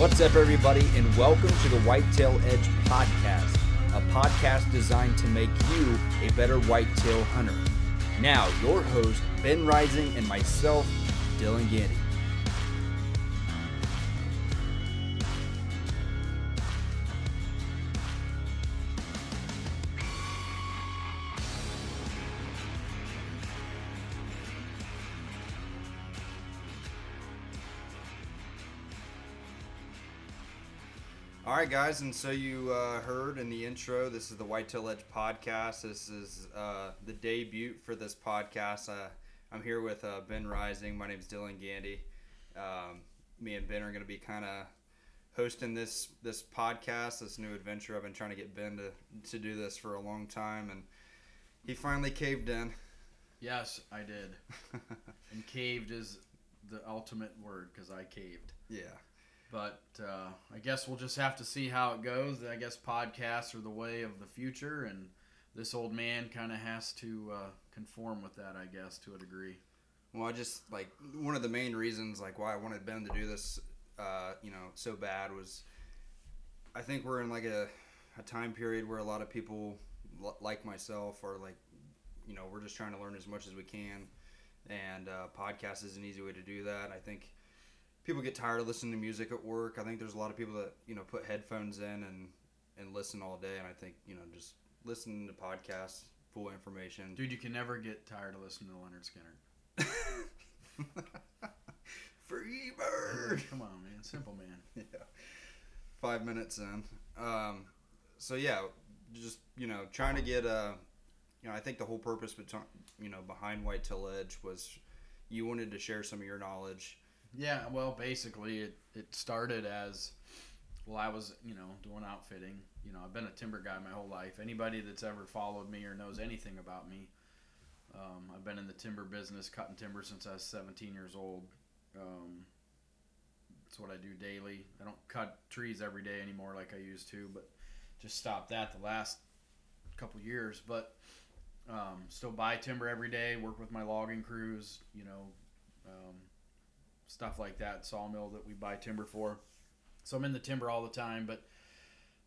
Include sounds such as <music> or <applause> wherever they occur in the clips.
What's up, everybody, and welcome to the Whitetail Edge Podcast, a podcast designed to make you a better whitetail hunter. Now, your host, Ben Rising, and myself, Dylan Gandee. Right, guys, and so you uh, heard in the intro, this is the Whitetail Edge podcast. This is uh, the debut for this podcast. Uh, I'm here with uh, Ben Rising. My name is Dylan Gandee. Um, me and Ben are going to be kind of hosting this this podcast, this new adventure. I've been trying to get Ben to to do this for a long time, and he finally caved in. Yes, I did. <laughs> and caved is the ultimate word because I caved. Yeah. But uh, I guess we'll just have to see how it goes. I guess podcasts are the way of the future, and this old man kind of has to uh, conform with that, I guess, to a degree. Well, I just like one of the main reasons like why I wanted Ben to do this, uh, you know, so bad was I think we're in like a, a time period where a lot of people l- like myself are like, you know, we're just trying to learn as much as we can, and uh, podcast is an easy way to do that. I think people get tired of listening to music at work. I think there's a lot of people that you know put headphones in and and listen all day, and I think you know just listening to podcasts, full information. Dude, you can never get tired of listening to Lynyrd Skynyrd. <laughs> Free bird. Come on, man. Simple man. <laughs> yeah. Five minutes in. Um, so yeah, just you know, trying to get uh, you know, I think the whole purpose, between, you know, behind Whitetail Edge was you wanted to share some of your knowledge. Yeah, well, basically, it, it started as well. I was, you know, doing outfitting. You know, I've been a timber guy my whole life. Anybody that's ever followed me or knows anything about me, um, I've been in the timber business, cutting timber since I was 17 years old. Um, that's what I do daily. I don't cut trees every day anymore like I used to, but just stopped that the last couple years. But um, still buy timber every day, work with my logging crews, you know, um, stuff like that, sawmill that we buy timber for. So I'm in the timber all the time, but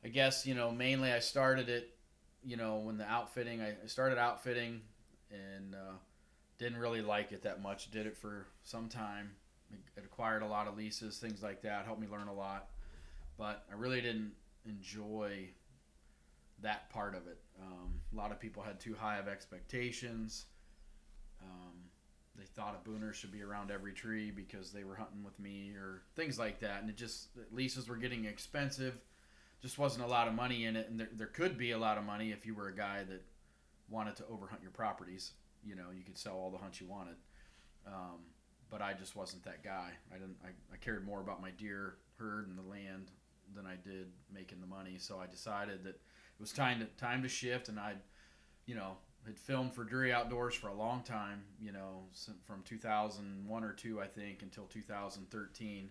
I guess, you know, mainly I started it, you know, when the outfitting, I started outfitting and uh, didn't really like it that much. Did it for some time. It acquired a lot of leases, things like that, helped me learn a lot. But I really didn't enjoy that part of it. Um, a lot of people had too high of expectations. Um, they thought a booner should be around every tree because they were hunting with me or things like that. And it just, leases were getting expensive. Just wasn't a lot of money in it. And there, there could be a lot of money if you were a guy that wanted to overhunt your properties. You know, you could sell all the hunts you wanted. Um, but I just wasn't that guy. I didn't. I, I cared more about my deer herd and the land than I did making the money. So I decided that it was time to time to shift, and I'd, you know, had filmed for Drury Outdoors for a long time. You know, from 2001 or two, I think, until 2013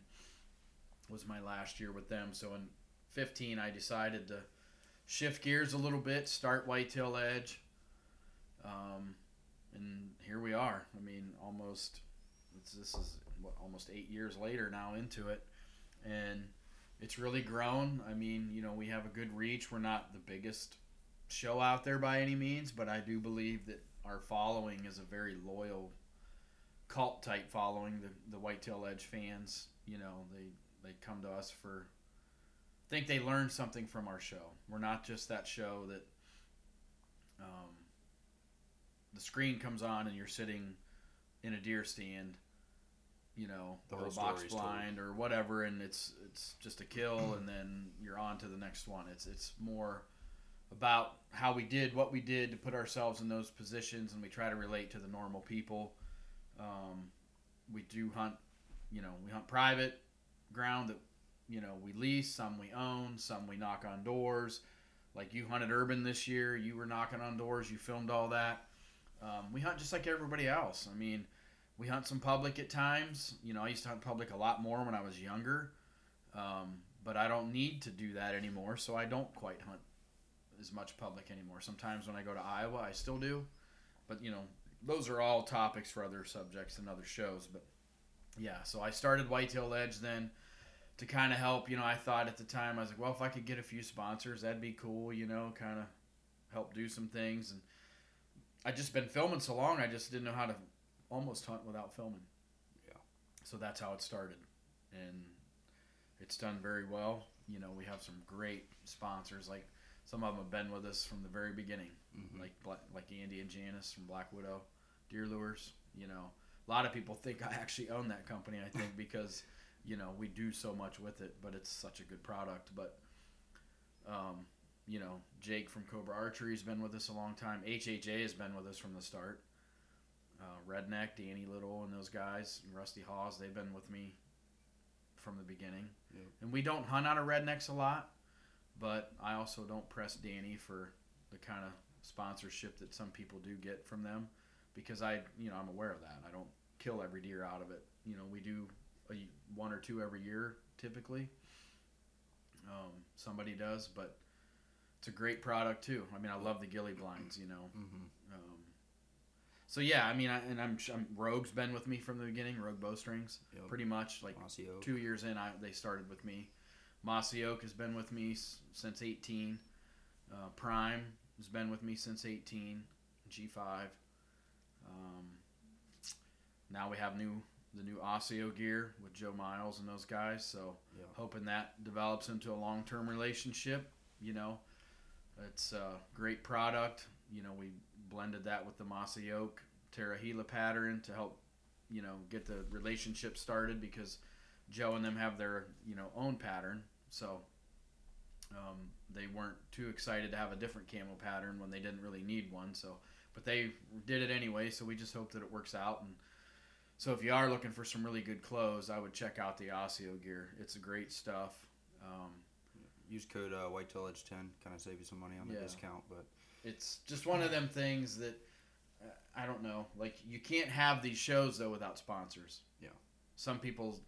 was my last year with them. So in 15, I decided to shift gears a little bit, start Whitetail Edge, um, and here we are. I mean, almost this is what, almost eight years later now into it, and it's really grown. I mean, you know, we have a good reach. We're not the biggest show out there by any means, but I do believe that our following is a very loyal cult type following. The the Whitetail Edge fans, you know, they they come to us for I think they learned something from our show. We're not just that show that um, the screen comes on and you're sitting in a deer stand, you know, The or a box story's told. blind or whatever, and it's it's just a kill, and then you're on to the next one. It's it's more about how we did what we did to put ourselves in those positions, and we try to relate to the normal people. Um, we do hunt, you know, we hunt private ground that you know we lease, some we own, some we knock on doors. Like you hunted urban this year, you were knocking on doors, you filmed all that. Um, we hunt just like everybody else. I mean, we hunt some public at times. You know, I used to hunt public a lot more when I was younger, um, but I don't need to do that anymore, so I don't quite hunt as much public anymore. Sometimes when I go to Iowa, I still do, but you know, those are all topics for other subjects and other shows. But yeah, so I started Whitetail Edge then. to kind of help. You know, I thought at the time I was like, well, if I could get a few sponsors, that'd be cool. You know, kind of help do some things. And I just been filming so long, I just didn't know how to almost hunt without filming. Yeah. So that's how it started, and it's done very well. You know, we have some great sponsors. Like some of them have been with us from the very beginning Mhm. like like Andy and Janice from Black Widow, Deer Lures. You know, a lot of people think I actually own that company. I think <laughs> because you know we do so much with it, but it's such a good product. But um, you know, Jake from Cobra Archery's been with us a long time. HHA has been with us from the start. Uh, Redneck, Danny Little, and those guys, and Rusty Hawes, they've been with me from the beginning. Yep. And we don't hunt out of rednecks a lot, but I also don't press Danny for the kind of sponsorship that some people do get from them because I, you know, I'm aware of that. I don't kill every deer out of it. You know, we do a, one or two every year typically. Um, somebody does, but it's a great product too. I mean, I love the ghillie blinds. You know, Mhm. um, so yeah, I mean, I, and I'm, I'm Rogue's been with me from the beginning. Rogue Bowstrings, Yep. pretty much like two years in, I, they started with me. Mossy Oak has been with me s- since 18. Uh, Prime has been with me since 18. G5. Um, now we have new the new Osseo gear with Joe Miles and those guys. So Yeah. hoping that develops into a long term relationship. You know, it's a great product. You know, we blended that with the Mossy Oak Terra Gila pattern to help, you know, get the relationship started because Joe and them have their, you know, own pattern. So um, they weren't too excited to have a different camo pattern when they didn't really need one. So, but they did it anyway. So we just hope that it works out. And so if you are looking for some really good clothes, I would check out the Osseo gear. It's great stuff. Um, Use code uh, Whitetail Edge 10, kind of save you some money on the Yeah. discount. But it's just one of them things that uh, I don't know. Like you can't have these shows though without sponsors. Yeah. Some people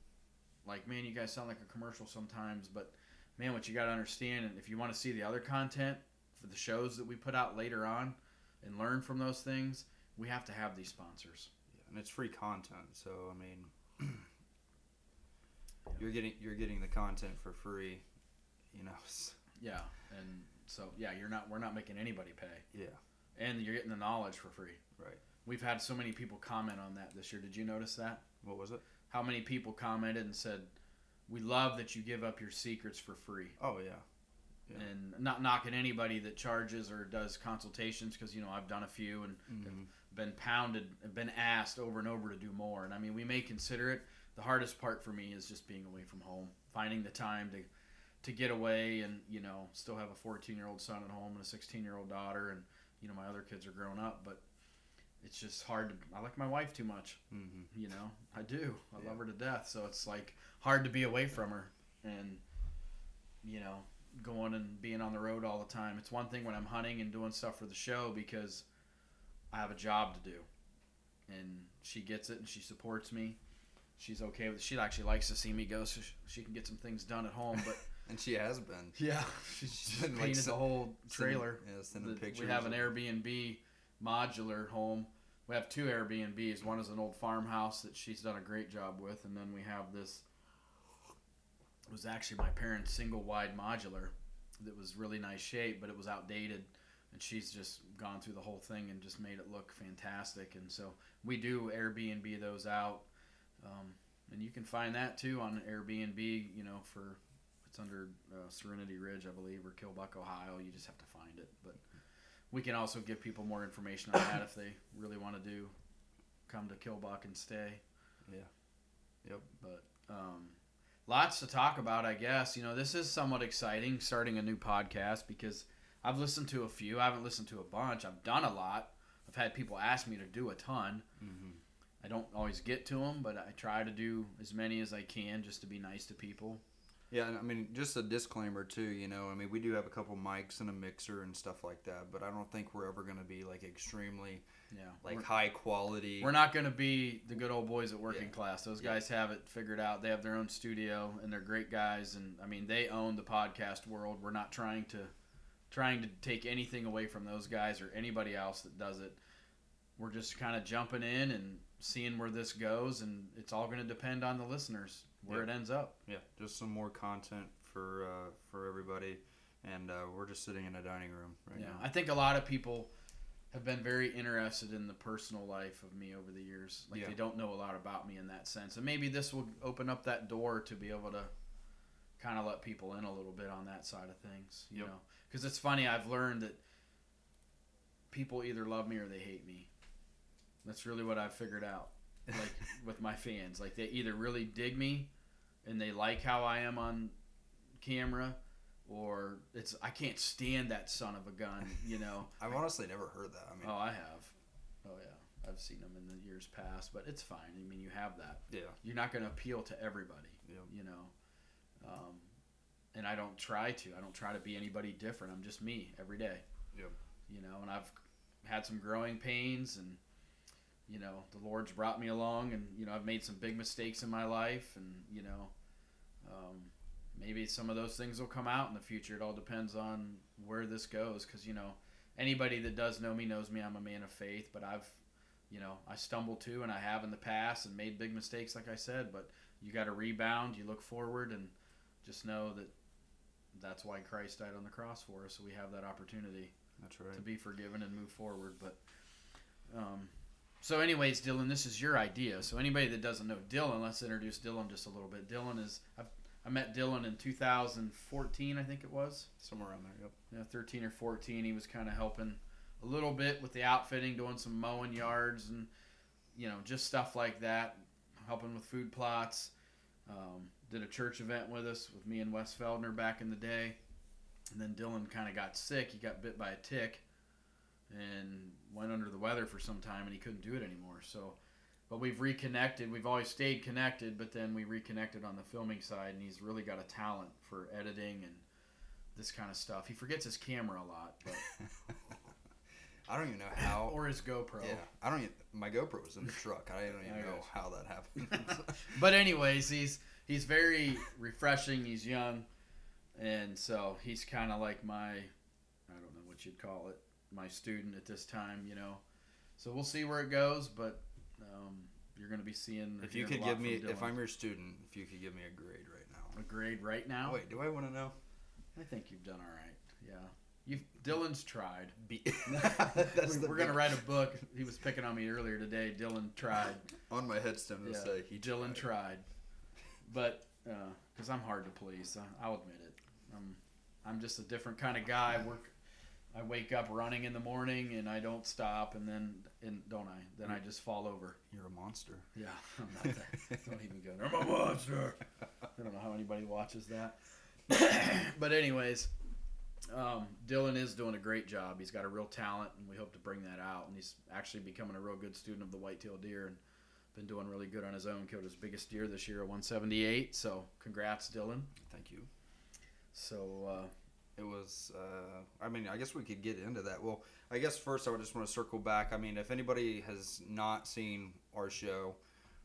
like, man, you guys sound like a commercial sometimes, but man, what you got to understand, and if you want to see the other content for the shows that we put out later on, and learn from those things, we have to have these sponsors. yeah, and it's free content. So I mean, <clears throat> you're getting you're getting the content for free. You know. <laughs> Yeah, and so yeah, you're not we're not making anybody pay, Yeah. and you're getting the knowledge for free. Right. We've had so many people comment on that this year. Did you notice that? What was it? How many people commented and said, "We love that you give up your secrets for free." Oh yeah. Yeah. And not knocking anybody that charges or does consultations because you know I've done a few and Mhm. been pounded, and been asked over and over to do more. And I mean, we may consider it. The hardest part for me is just being away from home, finding the time to to get away, and you know, still have a 14 year old son at home and a 16 year old daughter, and you know, my other kids are grown up, but it's just hard to. I like my wife too much. Mhm. You know, I do. I Yeah. love her to death. So it's like hard to be away from her and, you know, going and being on the road all the time. It's one thing when I'm hunting and doing stuff for the show because I have a job to do. And she gets it and she supports me. She's okay with it. She actually likes to see me go so she can get some things done at home. But <laughs> And she has been. <laughs> yeah, she's She's been, painted sen- the whole trailer. Yeah, sending The- pictures. We have an Airbnb modular home. We have two Airbnbs. One is an old farmhouse that she's done a great job with, and then we have this. It was actually my parents' single wide modular that was really nice shape, but it was outdated, and she's just gone through the whole thing and just made it look fantastic. And so we do Airbnb those out, um, and you can find that too on Airbnb. You know, for it's under uh, Serenity Ridge, I believe, or Killbuck, Ohio. You just have to find it, but we can also give people more information on that if they really want to do come to Killbuck and stay. Yeah. Yep. But um, lots to talk about, I guess. You know, this is somewhat exciting starting a new podcast because I've listened to a few. I haven't listened to a bunch. I've done a lot. I've had people ask me to do a ton. Mhm. I don't always get to them, but I try to do as many as I can just to be nice to people. Yeah, I mean, just a disclaimer too. You know, I mean, we do have a couple mics and a mixer and stuff like that, but I don't think we're ever going to be like extremely Yeah, like high quality. we're not going to be the good old boys at working Yeah. class. Those Yeah. guys have it figured out. They have their own studio and they're great guys. And I mean, they own the podcast world. We're not trying to trying to take anything away from those guys or anybody else that does it. We're just kind of jumping in and seeing where this goes, and it's all going to depend on the listeners. Where Yeah. it ends up. Yeah, just some more content for uh, for everybody, and uh, we're just sitting in a dining room right yeah, now. I think a lot of people have been very interested in the personal life of me over the years. Like Yeah. they don't know a lot about me in that sense, and maybe this will open up that door to be able to kind of let people in a little bit on that side of things. You Yep. know, because it's funny. I've learned that people either love me or they hate me. That's really what I've figured out. Like with my fans, like they either really dig me and they like how I am on camera, or it's I can't stand that son of a gun. You know. <laughs> I've honestly never heard that. I mean, Oh, I have. Oh yeah, I've seen them in the years past, but it's fine. I mean, you have that. yeah, You're not going to appeal to everybody. Yep. You know. Um, and I don't try to. I don't try to be anybody different. I'm just me every day. Yep. You know, and I've had some growing pains, and you know, the Lord's brought me along, and you know, I've made some big mistakes in my life, and you know, um, maybe some of those things will come out in the future. It all depends on where this goes, because you know, anybody that does know me knows me. I'm a man of faith, but I've, you know, I stumble too, and I have in the past, and made big mistakes, like I said. But you got to rebound. You look forward, and just know that that's why Christ died on the cross for us, so we have that opportunity that's right. to be forgiven and move forward. But um, so, anyways, Dylan, this is your idea. So, anybody that doesn't know Dylan, let's introduce Dylan just a little bit. Dylan is I've, I met Dylan in 2014, I think it was. Somewhere around there. Yep. Yeah, 13 or 14. He was kind of helping a little bit with the outfitting, doing some mowing yards and you know just stuff like that, helping with food plots. Um, did a church event with us with me and Wes Feldner back in the day, and then Dylan kind of got sick. He got bit by a tick and went under the weather for some time, and he couldn't do it anymore. So. But we've reconnected. We've always stayed connected, but then we reconnected on the filming side, and he's really got a talent for editing and this kind of stuff. He forgets his camera a lot, but <laughs> I don't even know how. <laughs> or his GoPro. yeah, I don't even. My GoPro was in the truck. I don't even <laughs> know how that happened. But anyways, he's he's very refreshing. He's young, and so he's kind of like my I don't know what you'd call it, my student at this time. You know, so we'll see where it goes. But um, you're going to be seeing. if you could give me, if I'm your student, if you could give me a grade right now. a grade right now, Wait, do I want to know? I think you've done all right. Yeah, you've Dylan's tried. <laughs> B. <laughs> <laughs> We- We're gonna write a book. He was picking on me earlier today. Dylan tried. on my headstone. Yeah, say he Dylan tried. tried, but because I'm hard to please, I- I'll admit it. I'm I'm just a different kind of guy. Work. I wake up running in the morning and I don't stop, and then and don't I? Then I just fall over. You're a monster. Yeah, <laughs> I'm not that. don't even go there. I'm a monster. I don't know how anybody watches that. <coughs> but anyways, um, Dylan is doing a great job. He's got a real talent, and we hope to bring that out. And he's actually becoming a real good student of the whitetail deer, and been doing really good on his own. Killed his biggest deer this year, a 178. So congrats, Dylan. Thank you. So uh, It was. Uh, I mean, I guess we could get into that. Well, I guess first I would just want to circle back. I mean, if anybody has not seen our show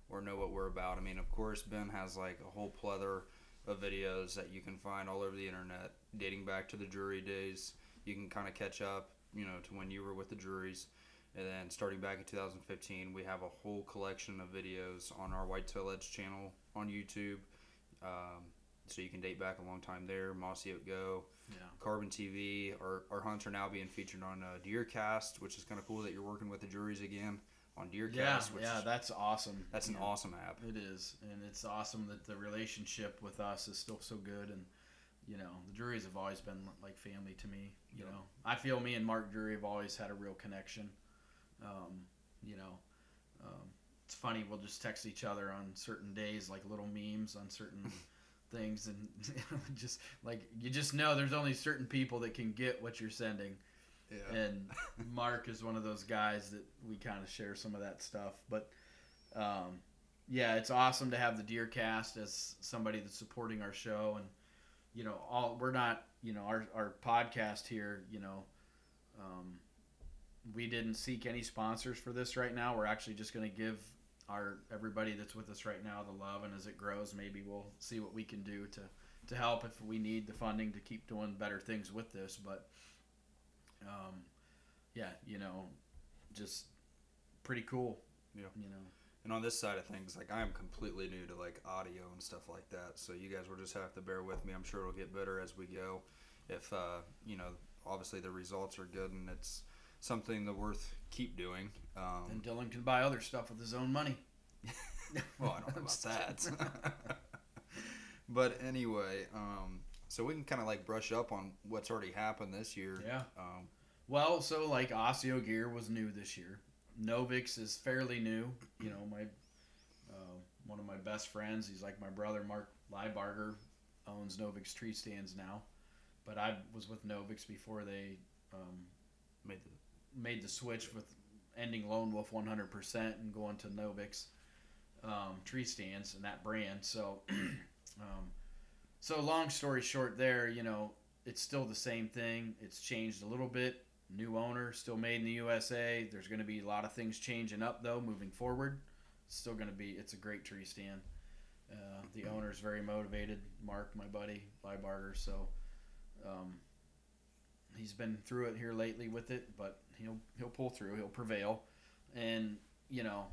or know what we're about, I mean, of course, Ben has like a whole plethora of videos that you can find all over the internet, dating back to the Drury days. You can kind of catch up, you know, to when you were with the Drurys. And then starting back in 2015, we have a whole collection of videos on our Whitetail Edge channel on YouTube. Um, so you can date back a long time there. Mossy Oak Go, yeah, Carbon TV. Our, our hunts are now being featured on uh, Deercast, which is kind of cool that you're working with the Drurys again on Deercast. yeah, which yeah. is, That's awesome. that's an Yeah. awesome app. It is, and it's awesome that the relationship with us is still so good. And you know, the Drury's have always been like family to me. You Yeah. know, I feel me and Mark Drury have always had a real connection. Um, you know, um, it's funny. We'll just text each other on certain days, like little memes on certain <laughs> things, and <laughs> just like you just know there's only certain people that can get what you're sending Yeah. and <laughs> Mark is one of those guys that we kind of share some of that stuff. But um, yeah, it's awesome to have the Deercast as somebody that's supporting our show, and you know, all we're not, you know, our our podcast here, you know, um, we didn't seek any sponsors for this right now. We're actually just going to give our everybody that's with us right now the love, and as it grows, maybe we'll see what we can do to to help if we need the funding to keep doing better things with this. But um, yeah, you know, just pretty cool. Yeah. You know, And on this side of things, like I am completely new to like audio and stuff like that. So you guys will just have to bear with me. I'm sure it'll get better as we go. If uh, you know, obviously the results are good and it's something that worth keep doing. Um, And Dylan can buy other stuff with his own money. <laughs> well, I don't know about that. <laughs> but anyway, um, so we can kind of like brush up on what's already happened this year. Yeah. Um, Well, so like Osseo Gear was new this year. Novix is fairly new. You know, my uh, one of my best friends, he's like my brother, Mark Liebarger, owns Novix tree stands now. But I was with Novix before they um, made the made the switch with ending Lone Wolf 100% and going to Novix um, tree stands and that brand. So, <clears throat> um, so long story short, there, you know, it's still the same thing. It's changed a little bit. New owner, still made in the USA. There's going to be a lot of things changing up though, moving forward. It's still going to be. It's a great tree stand. Uh, the owner's very motivated. Mark, my buddy, by Leibarger. So. Um, he's been through it here lately with it, but he'll he'll pull through. He'll prevail, and you know,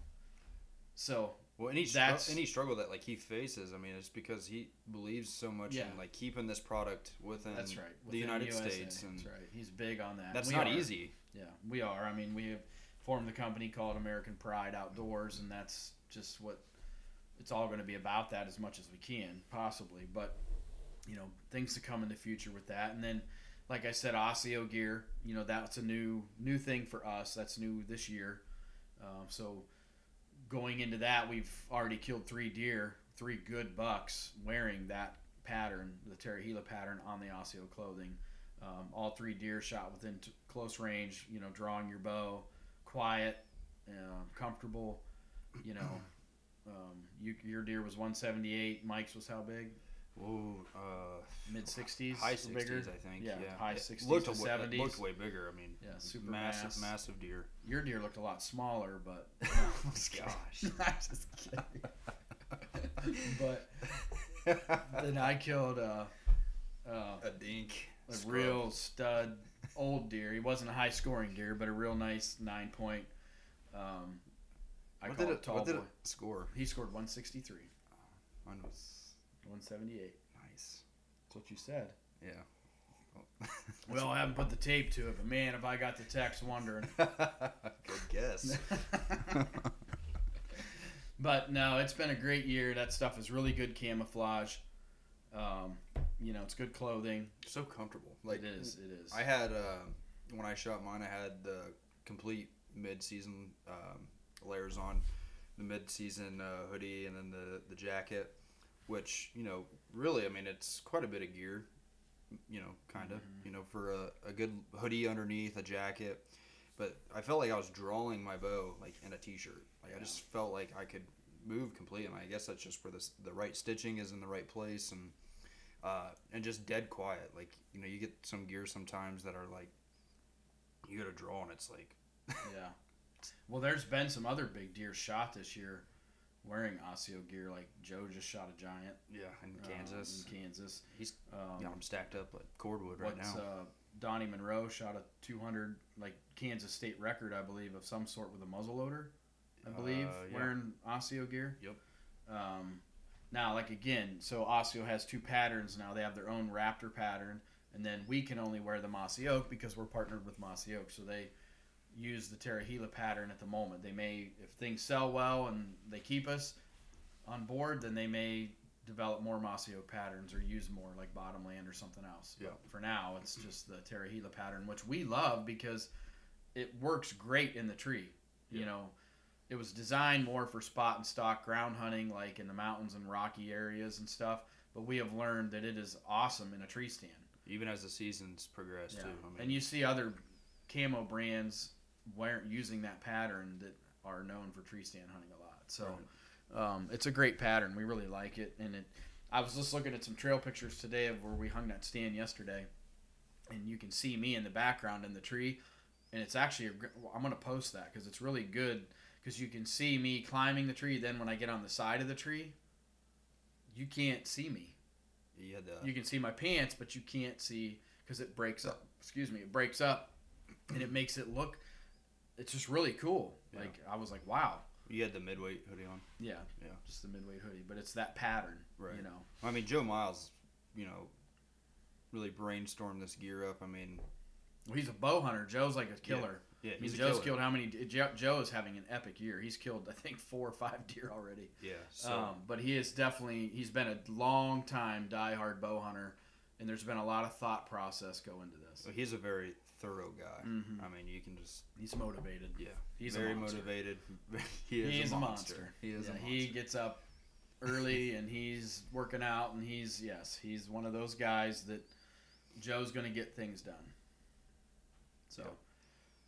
so well any That's- any struggle that like he faces. I mean, it's because he believes so much Yeah. in like keeping this product within that's right. the United USA, States, and that's right. He's big on that. that's We not are. easy. Yeah, we are. I mean, we have formed the company called American Pride Outdoors, and that's just what it's all going to be about. That as much as we can possibly, but you know, things to come in the future with that, and then. Like I said, Osseo gear. You know that's a new new thing for us. That's new this year. Um, so going into that, we've already killed three deer, three good bucks wearing that pattern, the Terra Gila pattern on the Osseo clothing. Um, all three deer shot within t- close range, you know, drawing your bow, quiet, uh, comfortable. You know, <clears throat> um, you, your deer was 178. Mike's was how big? Whoa, uh, Mid 60s? high sixties. I think. Yeah, Yeah, high 60s looked to a wa- it 70s. looked way bigger. I mean, Yeah, super massive, mass. massive deer. Your deer looked a lot smaller, but <laughs> <laughs> Gosh. <laughs> I'm just kidding. but then I killed uh, uh, a dink. a scrub. real stud old deer. He wasn't a high scoring deer, but a real nice nine point. Um, I What call did it it? tall What did boy. it score? He scored 163, Mine was 178. nice. That's what you said. Yeah. <laughs> Well, I haven't put the tape to it, but man, if I got the text wondering. <laughs> Good guess. <laughs> but no, it's been a great year. That stuff is really good camouflage. Um, you know, it's good clothing. so comfortable. Like it is. It is. I had uh, when I shot mine, I had the complete mid-season um, layers on, the mid-season uh, hoodie, and then the the jacket, which you know really, I mean, it's quite a bit of gear. You know, kind of. Mhm. You know, for a, a good hoodie underneath a jacket. But I felt like I was drawing my bow like in a t-shirt. Like I just felt like I could move completely. And I guess that's just where the the right stitching is in the right place and uh, and just dead quiet. Like you know, you get some gear sometimes that are like you got to draw and it's like yeah. Well, there's been some other big deer shot this year wearing Osseo gear. Like Joe just shot a giant yeah in Kansas. in Kansas. He's Um, got them stacked up like cordwood right now. uh, Donnie Monroe shot a 200 like Kansas state record, I believe, of some sort with a muzzle loader. I believe Uh, yeah. wearing Osseo gear. Yep. Um, now, like again, so Osseo has two patterns now. They have their own Raptor pattern, and then we can only wear the Mossy Oak because we're partnered with Mossy Oak. So they use the Terra Gila pattern at the moment. They may, if things sell well and they keep us on board, then they may develop more Mossy Oak patterns or use more like Bottomland or something else. Yeah. But for now, it's just the Terra Gila pattern, which we love because it works great in the tree. You know, it was designed more for spot and stock ground hunting, like in the mountains and rocky areas and stuff. But we have learned that it is awesome in a tree stand. Even as the seasons progress Yeah. too. I mean, and you see other camo brands wear, using that pattern that are known for tree stand hunting a lot. So um, it's a great pattern. We really like it. And it, I was just looking at some trail pictures today of where we hung that stand yesterday, and you can see me in the background in the tree. And it's actually, a, gr- I'm going to post that because it's really good because you can see me climbing the tree. Then when I get on the side of the tree, you can't see me. had You can see my pants, but you can't see because it breaks up. Excuse me, it breaks up, and it makes it look. It's just really cool. Yeah. Like I was like, wow. You had the midweight hoodie on. Yeah, Yeah. just the midweight hoodie, but it's that pattern, Right. You know, I mean, Joe Miles, you know, really brainstormed this gear up. I mean, well, he's a bow hunter. Joe's like a killer. yeah, I mean, he's Joe's killer. killed how many? Joe, Joe is having an epic year. He's killed, I think, four or five <laughs> deer already. Yeah. So Um, but he is definitely he's been a long time diehard bow hunter, and there's been a lot of thought process go into this. so he's a very thorough guy. Mhm. I mean, you can just He's motivated. yeah, He's very a motivated. <laughs> he is He is a monster. He is yeah, a monster. he gets up early <laughs> and he's working out and he's yes he's one of those guys that Joe's going to get things done. So Yeah.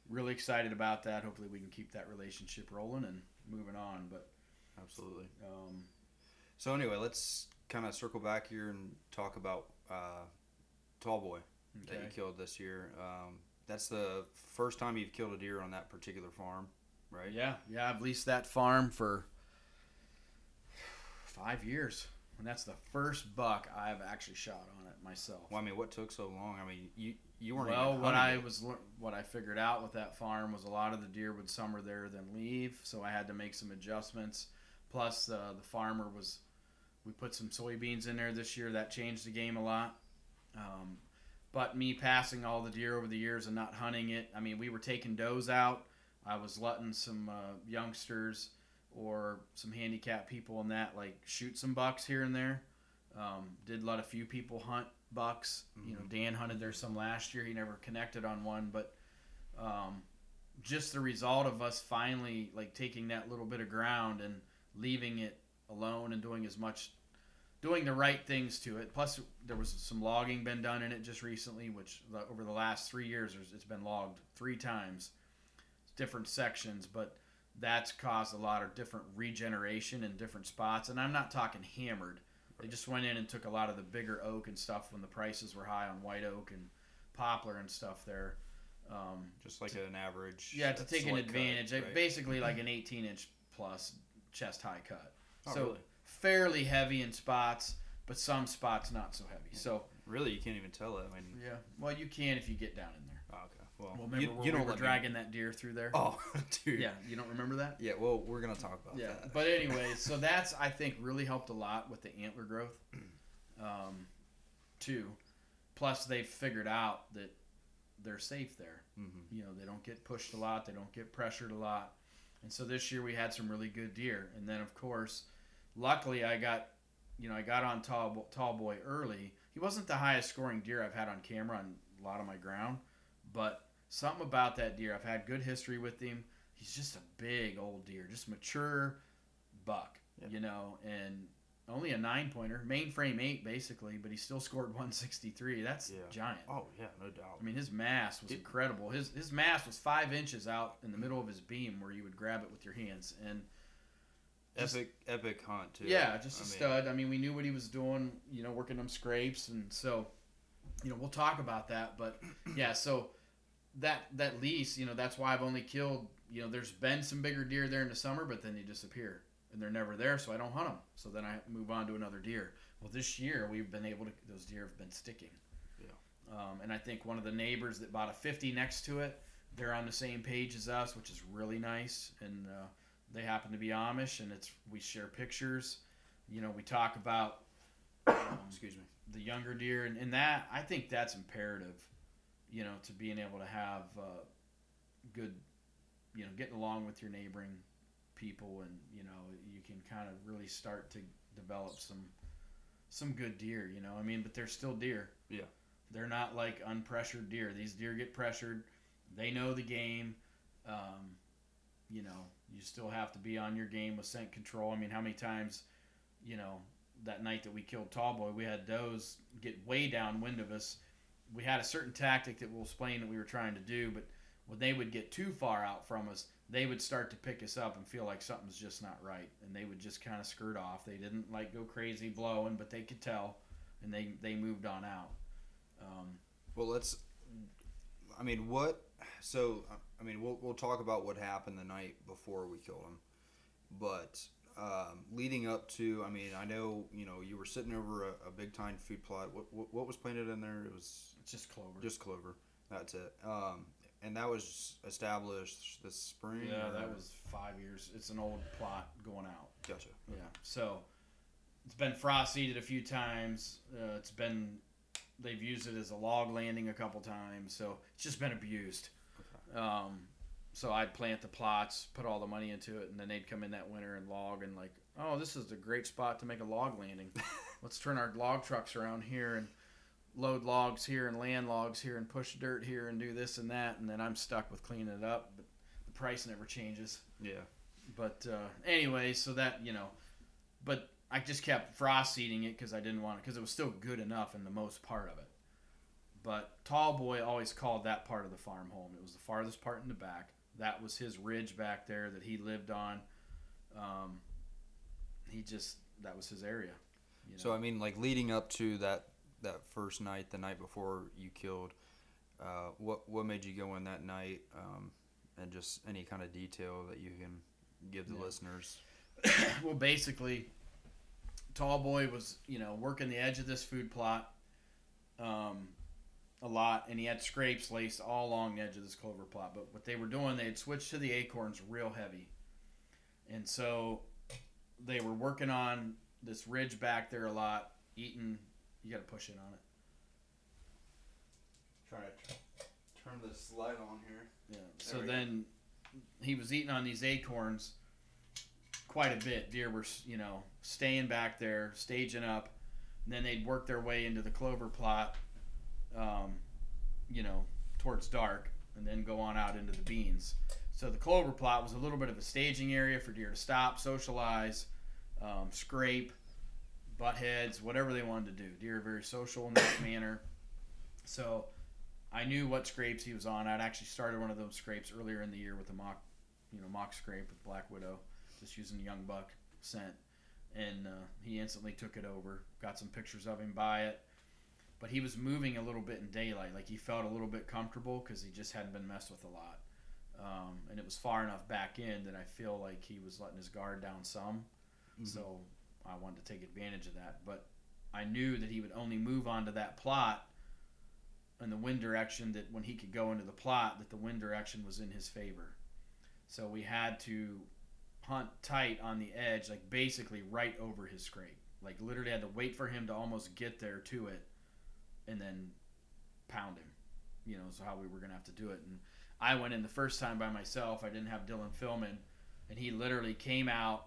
really excited about that. Hopefully we can keep that relationship rolling and moving on. But Absolutely. um, So anyway, let's kind of circle back here and talk about uh, Tall Boy that you killed this year. Um, that's the first time you've killed a deer on that particular farm, right? Yeah, yeah, I've leased that farm for five years, and that's the first buck I've actually shot on it myself. Well, I mean, what took so long? I mean, you you weren't Well, what I it. was what I figured out with that farm was a lot of the deer would summer there then leave, so I had to make some adjustments. Plus, uh, the farmer was we put some soybeans in there this year that changed the game a lot. Um, but me passing all the deer over the years and not hunting it, I mean, we were taking does out. I was letting some uh, youngsters or some handicap people and that like shoot some bucks here and there. Um, did let a few people hunt bucks. You know, Dan hunted there some last year. He never connected on one, but um, just the result of us finally like taking that little bit of ground and leaving it alone and doing as much, doing the right things to it. Plus, there was some logging been done in it just recently, which the, over the last three years, it's been logged three times, different sections, but that's caused a lot of different regeneration in different spots. And I'm not talking hammered. They just went in and took a lot of the bigger oak and stuff when the prices were high on white oak and poplar and stuff there. Um, just like an average. yeah, to take an select cut, advantage. Right? Basically, like an 18 inch plus chest high cut. Oh, so really? Fairly heavy in spots, but some spots not so heavy. So Really, you can't even tell it. I mean, yeah, well you can if you get down in there. oh, okay. Well, Well, remember you, you we don't were let me- dragging that deer through there? Oh, <laughs> dude. yeah, you don't remember that? Yeah. Well, we're gonna talk about Yeah, that. but <laughs> anyway, so that's I think really helped a lot with the antler growth, um, too. Plus, they've figured out that they're safe there. Mhm. You know, they don't get pushed a lot, they don't get pressured a lot, and so this year we had some really good deer. And then of course, luckily I got, you know, I got on tall tall boy early. He wasn't the highest scoring deer I've had on camera on a lot of my ground, but something about that deer. I've had good history with him. He's just a big old deer, just mature buck, Yeah. you know, and only a nine pointer, mainframe eight basically, but he still scored 163. That's Yeah. giant. Oh yeah, no doubt. I mean, his mass was It- incredible. His his mass was five inches out in the middle of his beam, where you would grab it with your hands. And epic, epic hunt too. yeah, just a I mean, stud. I mean, we knew what he was doing. You know, working them scrapes, and so, you know, we'll talk about that. But <clears throat> yeah, so that that lease, you know, that's why I've only killed. You know, there's been some bigger deer there in the summer, but then they disappear and they're never there, so I don't hunt them. So then I move on to another deer. Well, this year we've been able to; those deer have been sticking. Yeah. Um, and I think one of the neighbors that bought a 50 next to it, they're on the same page as us, which is really nice. And uh, they happen to be Amish, and it's we share pictures. You know, we talk about um, <coughs> Excuse me. the younger deer, and, and that I think that's imperative. You know, to being able to have uh, good, you know, getting along with your neighboring people, and you know, you can kind of really start to develop some some good deer. You know, I mean, but they're still deer. Yeah. They're not like unpressured deer. These deer get pressured. They know the game. Um, you know, you still have to be on your game with scent control. I mean, how many times, you know, that night that we killed Tallboy, we had does get way downwind of us. We had a certain tactic that we'll explain that we were trying to do, but when they would get too far out from us, they would start to pick us up and feel like something's just not right, and they would just kind of skirt off. They didn't like go crazy blowing, but they could tell, and they they moved on out. Um, Well, let's. I mean, what? So, I mean, we'll we'll talk about what happened the night before we killed him, but um, leading up to, I mean, I know you know you were sitting over a, a big time food plot. What, what what was planted in there? It was it's just clover. just clover. That's it. Um, and that was established this spring. Yeah, that was five years. It's an old plot going out. gotcha. Yeah. So it's been frost seeded a few times. Uh, it's been they've used it as a log landing a couple times. So it's just been abused. Um, so I'd plant the plots, put all the money into it, and then they'd come in that winter and log and like, oh, this is a great spot to make a log landing. <laughs> Let's turn our log trucks around here and load logs here and land logs here and push dirt here and do this and that, and then I'm stuck with cleaning it up. But the price never changes. Yeah. But uh, anyway, so that you know, but I just kept frost seeding it because I didn't want it because it was still good enough in the most part of it. But Tall Boy always called that part of the farm home. It was the farthest part in the back. That was his ridge back there that he lived on. Um, he just that was his area. You know? So I mean, like leading up to that that first night, the night before you killed, uh, what what made you go in that night, um, and just any kind of detail that you can give the Yeah. listeners. <coughs> well, basically, Tall Boy was, you know, working the edge of this food plot um, a lot, and he had scrapes laced all along the edge of this clover plot. But what they were doing, they had switched to the acorns real heavy. And so they were working on this ridge back there a lot, eating. You got to push it on it. Try to turn this light on here. Yeah. There So we go. then he was eating on these acorns quite a bit. Deer were, you know, staying back there, staging up, and then they'd work their way into the clover plot, um, you know, towards dark, and then go on out into the beans. So the clover plot was a little bit of a staging area for deer to stop, socialize, um, scrape, butt heads, whatever they wanted to do. Deer are very social in that <coughs> manner. So I knew what scrapes he was on. I'd actually started one of those scrapes earlier in the year with a mock, you know, mock scrape with Black Widow, just using young buck scent, and uh, he instantly took it over. Got some pictures of him by it, but he was moving a little bit in daylight, like he felt a little bit comfortable because he just hadn't been messed with a lot, um, and it was far enough back in that I feel like he was letting his guard down some. So I wanted to take advantage of that, but I knew that he would only move onto that plot in the wind direction that when he could go into the plot that the wind direction was in his favor so we had to hunt tight on the edge like basically right over his scrape like literally had to wait for him to almost get there to it and then pound him you know so how we were gonna have to do it. And i went in the first time by myself. I didn't have dylan filming and he literally came out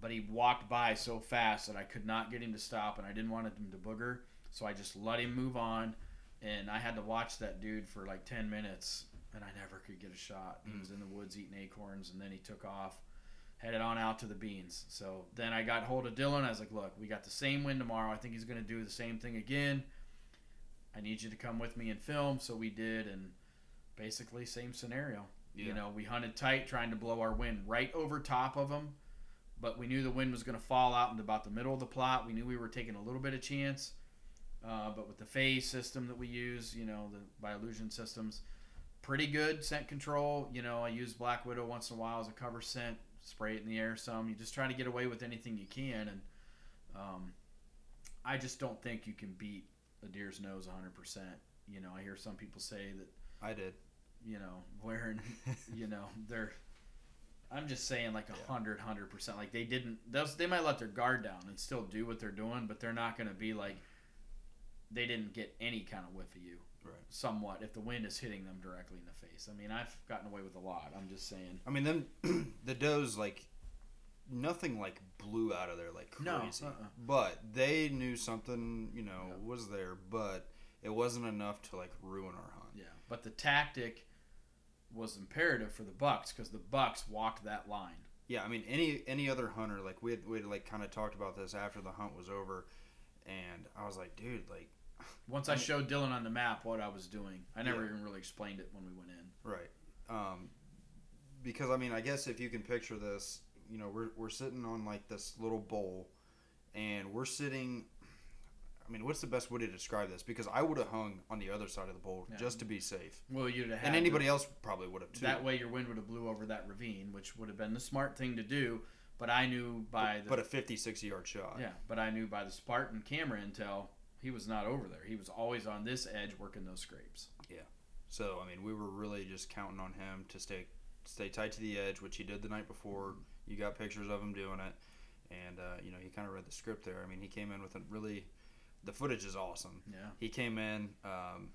but he walked by so fast that i could not get him to stop and i didn't want him to booger. So i just let him move on and I had to watch that dude for like 10 minutes and I never could get a shot. He mm. was in the woods eating acorns and then he took off, headed on out to the beans. So then I got hold of Dylan. I was like, look, we got the same wind tomorrow. I think he's going to do the same thing again. I need you to come with me and film. So we did, and basically, same scenario. You know, we hunted tight, trying to blow our wind right over top of him, but we knew the wind was going to fall out into about the middle of the plot. We knew we were taking a little bit of chance. Uh, but with the phase system that we use, you know, the by illusion systems, pretty good scent control. You know, I use Black Widow once in a while as a cover scent, spray it in the air some. You just try to get away with anything you can, and um, I just don't think you can beat a deer's nose 100%. You know, I hear some people say that, I did. you know, <laughs> wearing, <laughs> you know, they're. I'm just saying like a Yeah. hundred, hundred percent. Like they didn't. Those they might let their guard down and still do what they're doing, but they're not going to be like. They didn't get any kind of whiff of you. Right. Somewhat, if the wind is hitting them directly in the face. I mean, I've gotten away with a lot. I'm just saying. I mean, them <clears throat> the does like nothing like blew out of there like No, uh-uh. crazy, uh-uh. but they knew something you know Yeah. was there, but it wasn't enough to like ruin our hunt. Yeah, but the tactic was imperative for the Bucks because the Bucks walked that line. Yeah, I mean any any other hunter like we had we had like kind of talked about this after the hunt was over, and I was like, dude, like Once I showed Dylan on the map what I was doing, I never Yeah. even really explained it when we went in. Right. Um, because I mean, I guess if you can picture this, you know, we're we're sitting on like this little bowl, and we're sitting. I mean, what's the best way to describe this? Because I would have hung on the other side of the bowl Yeah. just to be safe, Well, you'd have had and to- anybody else probably would have too. that way your wind would have blew over that ravine, which would have been the smart thing to do. But I knew by the but a 50, 60 yard shot. yeah, but I knew by the Spartan camera intel he was not over there. He was always on this edge working those scrapes. Yeah. So I mean, we were really just counting on him to stay stay tight to the edge, which he did the night before. You got pictures of him doing it, and uh, you know he kind of read the script there. I mean, he came in with a really the footage is awesome. Yeah. He came in, um,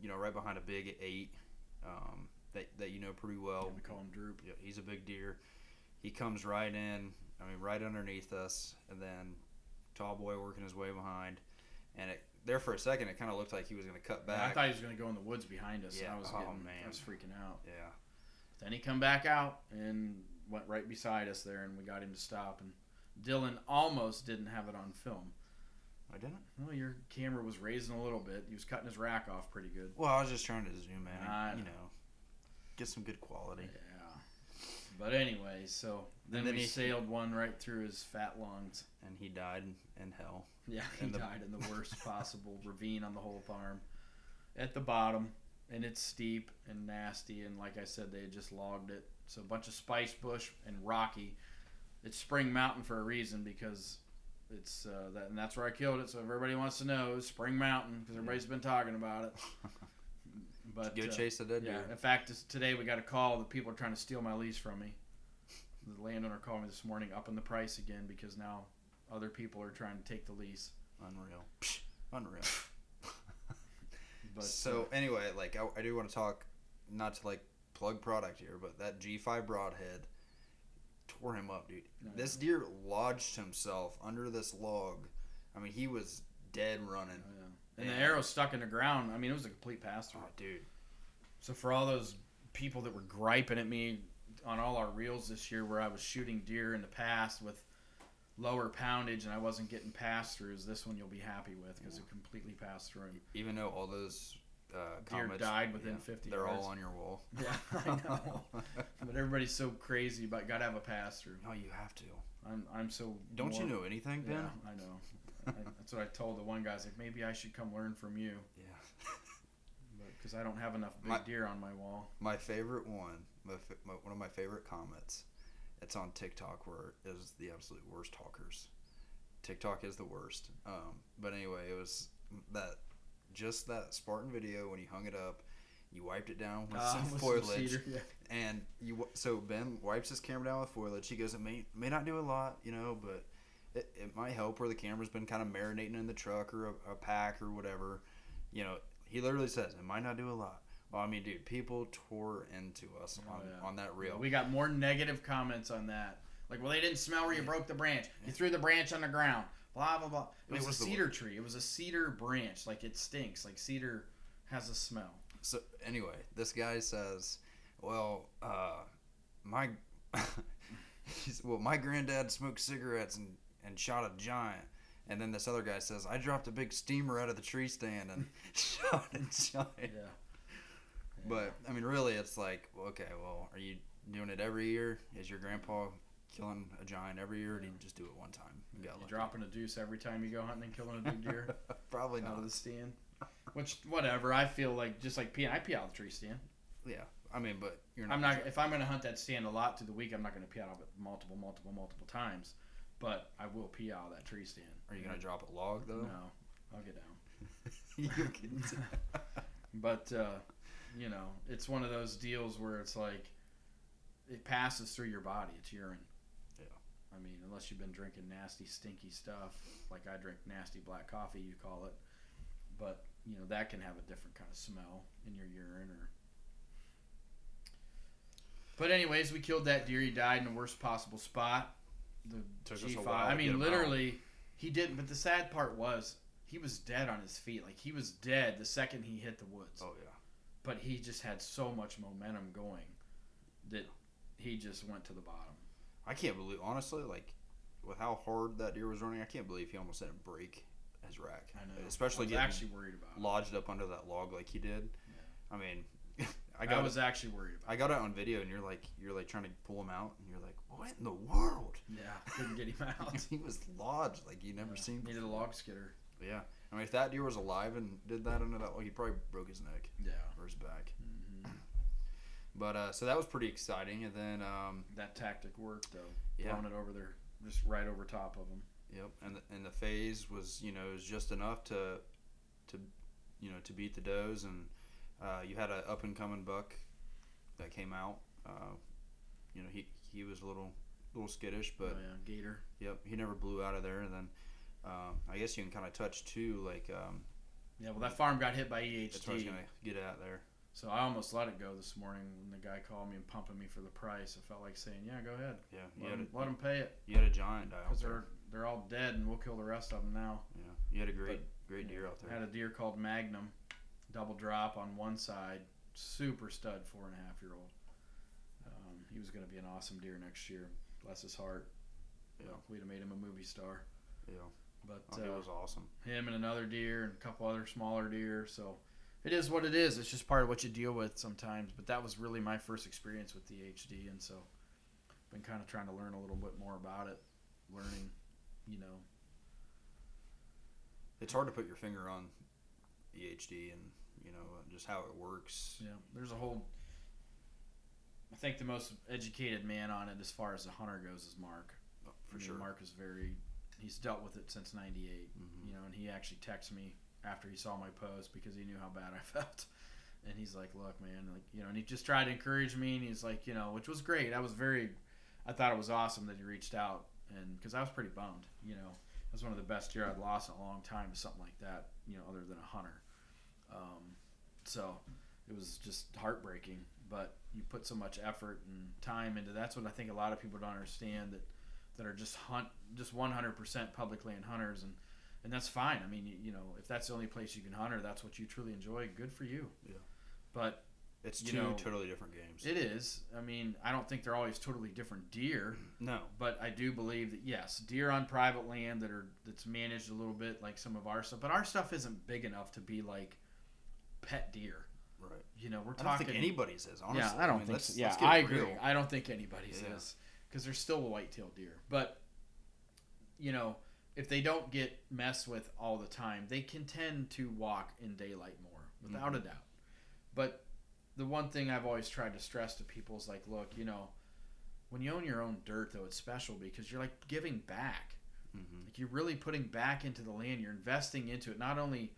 you know, right behind a big eight um, that that you know pretty well. Yeah, we call him Droop. Yeah, he's a big deer. He comes right in. I mean, right underneath us, and then tall boy working his way behind, and it, there for a second it kind of looked like he was going to cut Yeah, I thought he was going to go in the woods behind us. Yeah, I was oh, getting, man. I was freaking out. yeah, Then he come back out and went right beside us there, and we got him to stop. And Dylon almost didn't have it on film. I didn't. Well, your camera was raising a little bit. He was cutting his rack off pretty good. Well, I was just trying to zoom in, and, you know. know, get some good quality. Yeah. But anyway, so then, then we he- sailed one right through his fat lungs. And he died in, in hell. Yeah, he And the- died in the <laughs> worst possible ravine on the whole farm. At the bottom, and it's steep and nasty, and like I said, they had just logged it. So a bunch of spice bush and rocky. It's Spring Mountain for a reason because it's uh, that, and that's where I killed it. So everybody wants to know, Spring Mountain because everybody's been talking about it. <laughs> But Go uh, chase the dead yeah, deer. in fact, today we got a call that people are trying to steal my lease from me. The landowner called me this morning, upping the price again because now other people are trying to take the lease. Unreal. Psh, Unreal. <laughs> <laughs> But so anyway, like I, I do want to talk, not to like plug product here, but that G5 broadhead tore him up, dude. No, This deer lodged himself under this log. I mean, he was dead running. uh, yeah. And the arrow stuck in the ground. I mean, it was a complete pass through. Oh, dude. So for all those people that were griping at me on all our reels this year, where I was shooting deer in the past with lower poundage and I wasn't getting pass throughs, this one you'll be happy with because it completely passed through. Even though all those uh, Deer comments, died within yeah, 50 They're yards. all on your wall. <laughs> Yeah, I know. <laughs> but everybody's so crazy about got to have a pass through. no, you have to. I'm I'm so Don't you know anything, Ben? Yeah, I know. That's what I told the one guy. I was like, maybe I should come learn from you, Yeah. <laughs> because I don't have enough big My- deer on my wall. My favorite one, my, my, one of my favorite comments, it's on TikTok where it the absolute worst talkers. TikTok is the worst. Um, but anyway, it was that just that Spartan video when you hung it up, you wiped it down with Ah, some with foliage, cedar, yeah. and you so Ben wipes his camera down with foliage. He goes, it may may not do a lot, you know, but it, it might help where the camera's been kind of marinating in the truck or a, a pack or whatever. You know, he literally says it might not do a lot. Well, I mean, dude, people tore into us Oh, on, yeah. on that reel. We got more negative comments on that. Like, well, they didn't smell where you broke the branch. You threw the branch on the ground. Blah blah blah. It It was, was a cedar tree. It was a cedar branch. Like it stinks. Like cedar has a smell. So anyway, this guy says, "Well, uh, my <laughs> he's, well, my granddad smoked cigarettes and, and shot a giant." And then this other guy says, "I dropped a big steamer out of the tree stand and <laughs> shot a giant." Yeah. But I mean, really, it's like, okay, well, are you doing it every year? Is your grandpa killing a giant every year, or do you just do it one time? you got dropping a deuce every time you go hunting and killing a big deer <laughs> Probably out not. of the stand. Which whatever. I feel like just like pee. I pee out of the tree stand. Yeah, I mean, but you're not. I'm not. If I'm going to hunt that stand a lot through the week, I'm not going to pee out of it multiple, multiple, multiple times. But I will pee out of that tree stand. Are you gonna drop a log though? No, I'll get down. <laughs> you can. <laughs> But uh, you know, it's one of those deals where it's like it passes through your body. It's urine. Yeah. I mean, unless you've been drinking nasty, stinky stuff, like I drink nasty black coffee, you call it. But you know that can have a different kind of smell in your urine, or. But anyways, we killed that deer. He died in the worst possible spot. The Took us a G5. while I mean, literally, he didn't. But the sad part was he was dead on his feet. Like he was dead the second he hit the woods. Oh yeah. But he just had so much momentum going that he just went to the bottom. I can't believe, honestly, like with how hard that deer was running, I can't believe he almost didn't break his rack. I know. Especially I getting actually worried about. it. lodged up under that log like he did. Yeah. I mean, <laughs> I I got was actually worried about. I got it on video, and you're like, you're like trying to pull him out, and you're like, what in the world? Yeah, couldn't get him <laughs> out. he was lodged like you never Yeah, seen. Needed a log skidder. Yeah, I mean, if that deer was alive and did that under that log, he probably broke his neck Yeah. or his back. hmm <clears throat> But uh, so that was pretty exciting, and then um, That tactic worked though. Yeah. Throwing it over there, just right over top of him. Yep, and the, and the phase was you know was just enough to to you know to beat the does, and Uh, you had an up and coming buck that came out. Uh, you know, he he was a little little skittish, but oh, yeah, Gator. yep, he never blew out of there. And then um, I guess you can kind of touch too, like um, Yeah, well, that farm got hit by EHD. that's what I was gonna get at there. so I almost let it go this morning when the guy called me and pumping me for the price. I felt like saying, "Yeah, go ahead, Yeah, let him, a, let him pay it you had a giant out because they're they're all dead and we'll kill the rest of them now." Yeah, you had a great great deer out I there. had a deer called Magnum, double drop on one side, super stud, four and a half year old. Um, he was going to be an awesome deer next year. Bless his heart. Yeah. We'd have made him a movie star. Yeah, But oh, uh, was awesome. him and another deer and a couple other smaller deer. So it is what it is. It's just part of what you deal with sometimes. But that was really my first experience with the HD, and so I've been kind of trying to learn a little bit more about it. Learning, you know, It's hard to put your finger on EHD and you know just how it works. yeah. There's a whole. I think the most educated man on it, as far as the hunter goes, is Mark. Oh, I for mean, sure. Mark is very. He's dealt with it since '98. Mhm. you know, and he actually texted me after he saw my post because he knew how bad <laughs> I felt. And he's like, "Look, man, like you know," and he just tried to encourage me, and he's like, you know, which was great. I was very, I thought it was awesome that he reached out, and because I was pretty bummed, you know, it was one of the best deer I'd lost in a long time to something like that, you know, other than a hunter. Um, so it was just heartbreaking. But you put so much effort and time into that's what I think a lot of people don't understand that that are just hunt just 100% public land hunters and and that's fine. I mean, you, you know, if that's the only place you can hunt or that's what you truly enjoy, good for you. Yeah. But It's two know, totally different games. it is. I mean, I don't think they're always totally different deer, no, but I do believe that yes, deer on private land that are that's managed a little bit like some of our stuff, but our stuff isn't big enough to be like pet deer. Right. You know, we're I don't talking think anybody's is honestly. yeah, I don't mean, think so. Yeah, I agree. real. I don't think anybody's Yeah. is because there's still white-tailed deer. But you know, if they don't get messed with all the time, they can tend to walk in daylight more, without Mm-hmm. a doubt. But the one thing I've always tried to stress to people is like, look, you know, when you own your own dirt, though, it's special because you're like giving back. Mhm. Like you're really putting back into the land. You're investing into it. Not only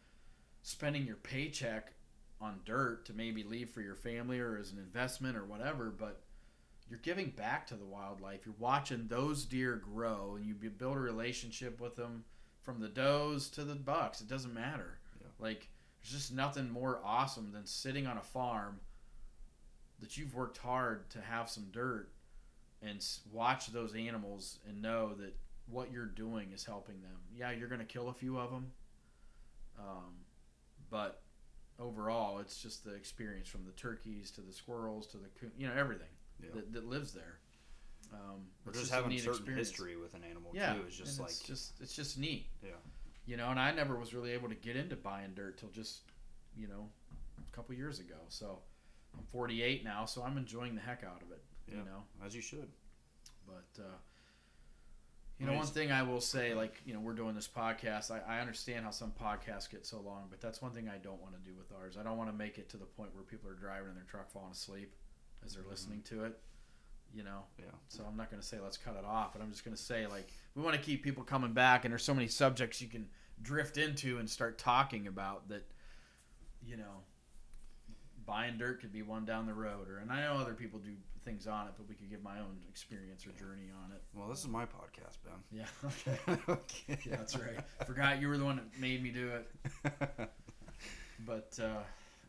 spending your paycheck on dirt to maybe leave for your family or as an investment or whatever, but you're giving back to the wildlife. You're watching those deer grow, and you build a relationship with them from the does to the bucks. It doesn't matter. Yeah. Like there's just nothing more awesome than sitting on a farm that you've worked hard to have some dirt and watch those animals and know that what you're doing is helping them. Yeah, you're going to kill a few of them, um, but overall, it's just the experience from the turkeys to the squirrels to the coon, you know everything Yeah. that, that lives there. Um, Or it's just having neat certain experience. history with an animal Yeah, too is just and like it's just it's just neat. Yeah. You know, and I never was really able to get into buying dirt till just, you know, a couple years ago. So I'm 48 now, so I'm enjoying the heck out of it. Yeah. You know, as you should. but uh, you know, one thing I will say, like you know, we're doing this podcast. I, I understand how some podcasts get so long, but that's one thing I don't want to do with ours. I don't want to make it to the point where people are driving in their truck falling asleep as they're Mhm. listening to it. You know, Yeah. so I'm not going to say let's cut it off, but I'm just going to say like we want to keep people coming back, and there's so many subjects you can drift into and start talking about that. You know, buying dirt could be one down the road, or and I know other people do things on it, but we could give my own experience or journey on it. Well, this is my podcast, ben Yeah, <laughs> okay. Okay. Yeah, that's right. Forgot you were the one that made me do it. <laughs> But uh,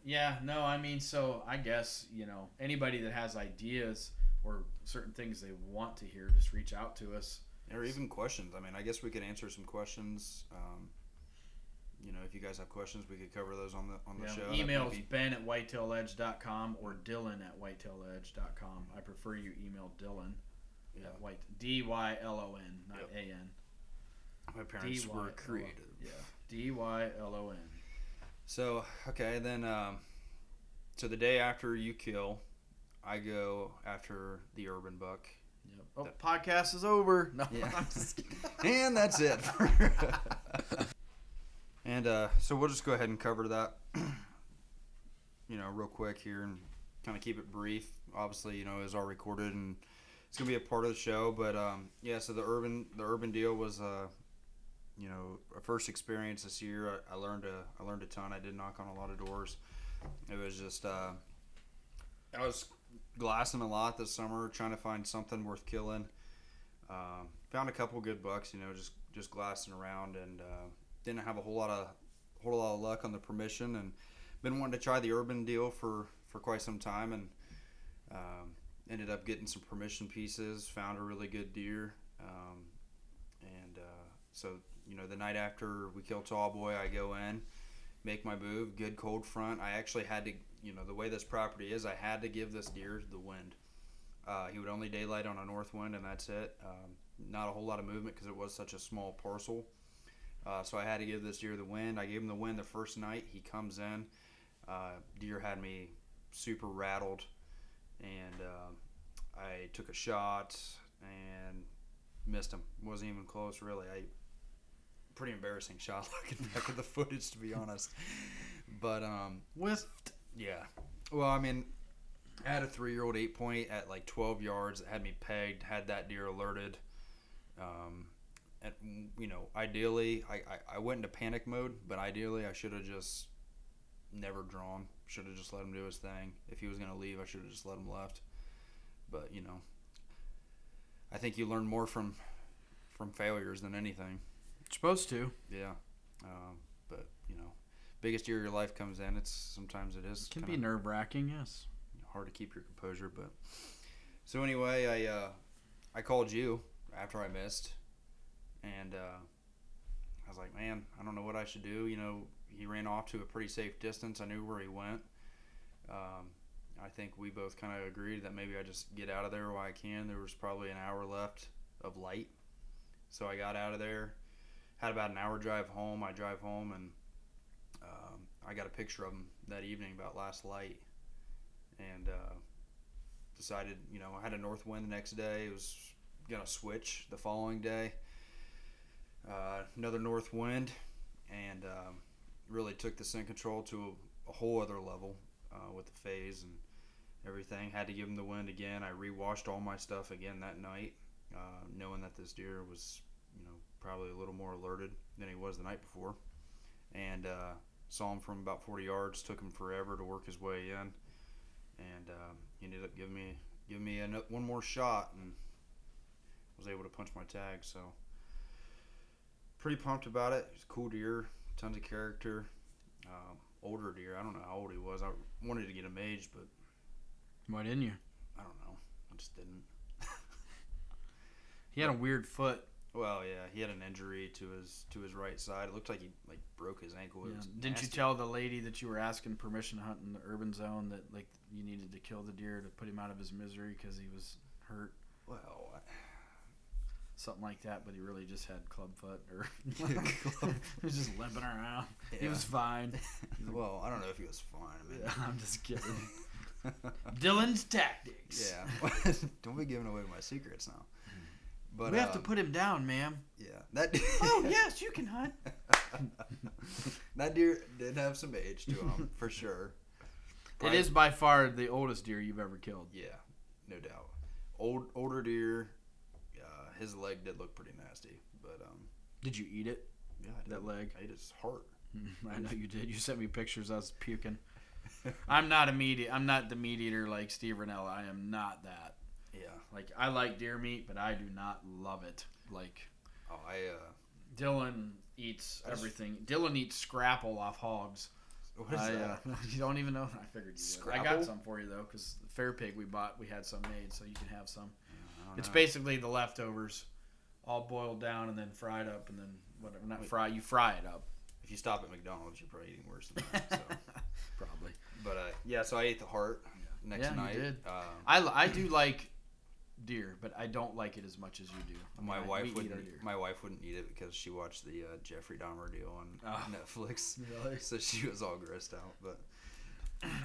yeah, no, I mean, so I guess you know anybody that has ideas or certain things they want to hear, just reach out to us. or even questions. I mean, I guess we could answer some questions. Um, you know, if you guys have questions, we could cover those on the on the Yeah, show. That email might is be- ben at whitetailedge.com or dylon at whitetailedge.com. I prefer you email dylon Yeah. at white D Y L O N, not Yep. A N. My parents D-Y-L-O. were creative. Yeah, D Y L O N. So okay, then um, so the day after you kill, I go after the urban buck, Yep. Oh, podcast is over. No, Yeah. <laughs> I'm just kidding. <laughs> and that's it. <laughs> and uh, so we'll just go ahead and cover that, <clears throat> you know, real quick here and kind of keep it brief. Obviously, you know, it's all recorded and it's gonna be a part of the show. But um, yeah, so the urban the urban deal was uh, you know, a first experience this year. I, I learned a I learned a ton. I did knock on a lot of doors. It was just uh, I was glassing a lot this summer, trying to find something worth killing. Um, found a couple good bucks, you know, just just glassing around, and uh, didn't have a whole lot of whole lot of luck on the permission, and been wanting to try the urban deal for for quite some time, and um, ended up getting some permission pieces. Found a really good deer, um, and uh, so you know the night after we kill Tall Boy, I go in, make my move, good cold front. I actually had to, you know, the way this property is, I had to give this deer the wind. Uh, he would only daylight on a north wind, and that's it. Um, not a whole lot of movement because it was such a small parcel. Uh, so I had to give this deer the win. I gave him the win the first night. He comes in. Uh, deer had me super rattled, and uh, I took a shot and missed him. wasn't even close, really. I pretty embarrassing <laughs> shot looking back at the footage, to be honest. But um, With yeah. Well, I mean, I had a three-year-old eight point at like 12 yards that had me pegged, had that deer alerted. Um, and you know, ideally, I, I, I went into panic mode, but ideally, I should have just never drawn. Should have just let him do his thing. If he was gonna leave, I should have just let him left. But you know, I think you learn more from from failures than anything. supposed to. Yeah. Um, but you know, biggest year of your life comes in. It's sometimes it is Can be nerve wracking, yes. hard to keep your composure. But so anyway, I uh, I called you after I missed, and uh, I was like, man, I don't know what I should do. You know, he ran off to a pretty safe distance. I knew where he went. Um, I think we both kind of agreed that maybe I just get out of there while I can. There was probably an hour left of light, so I got out of there. Had about an hour drive home. I drive home and um, I got a picture of him that evening about last light, and uh, decided you know I had a north wind the next day. It was gonna switch the following day. Uh, another north wind, and um, really took the scent control to a, a whole other level uh, with the phase and everything. Had to give him the wind again. I rewashed all my stuff again that night, uh, knowing that this deer was, you know, probably a little more alerted than he was the night before. And uh, saw him from about 40 yards. Took him forever to work his way in, and um, he ended up giving me giving me ano- one more shot and was able to punch my tag. So pretty pumped about it. He's a cool deer, tons of character. Um, older deer. I don't know how old he was. I wanted to get him aged, but Why didn't you? I don't know. I just didn't. <laughs> He had a weird foot. Well, yeah, he had an injury to his to his right side. It looked like he like broke his ankle. Yeah. Didn't you tell the lady that you were asking permission to hunt in the urban zone that like you needed to kill the deer to put him out of his misery because he was hurt, Well, I- something like that? But he really just had clubfoot, or <laughs> <laughs> Club- he was just limping around. He was fine. <laughs> well, I don't know if he was fine. I mean, Yeah, I'm just kidding. Dylon's tactics. yeah, don't be giving away my secrets now. But we have to um, put him down, ma'am. yeah that. Oh yes, you can hunt. that deer did have some age to him for sure. It is by far the oldest deer you've ever killed. Yeah, no doubt. Old older deer. His leg did look pretty nasty, but um, Did you eat it? yeah, I That leg? I ate his heart. <laughs> I know you did. You sent me pictures. I was puking. I'm not a meat. I'm not the meat eater like Steve Rinella. I am not that. Yeah. Like I like deer meat, but I do not love it. Like Oh, I. Uh, Dylon eats just- everything. Dylon eats scrapple off hogs. what is I, that? Uh, <laughs> you don't even know. I figured you would. I Scrapple? got some for you though, because the fair pig we bought, we had some made, so you can have some. It's know. basically the leftovers, all boiled down and then fried up, and then whatever. Not Wait. fry. You fry it up. If you stop at McDonald's, you're probably eating worse than that. So. <laughs> Probably. but uh, yeah, so I ate the heart next Yeah, you night. did. Um, I, I do like deer, but I don't like it as much as you do. I mean, my I- wife wouldn't. My wife wouldn't eat it because she watched the uh, Jeffrey Dahmer deal on Oh. <laughs> Netflix, Really? so she was all grossed out. But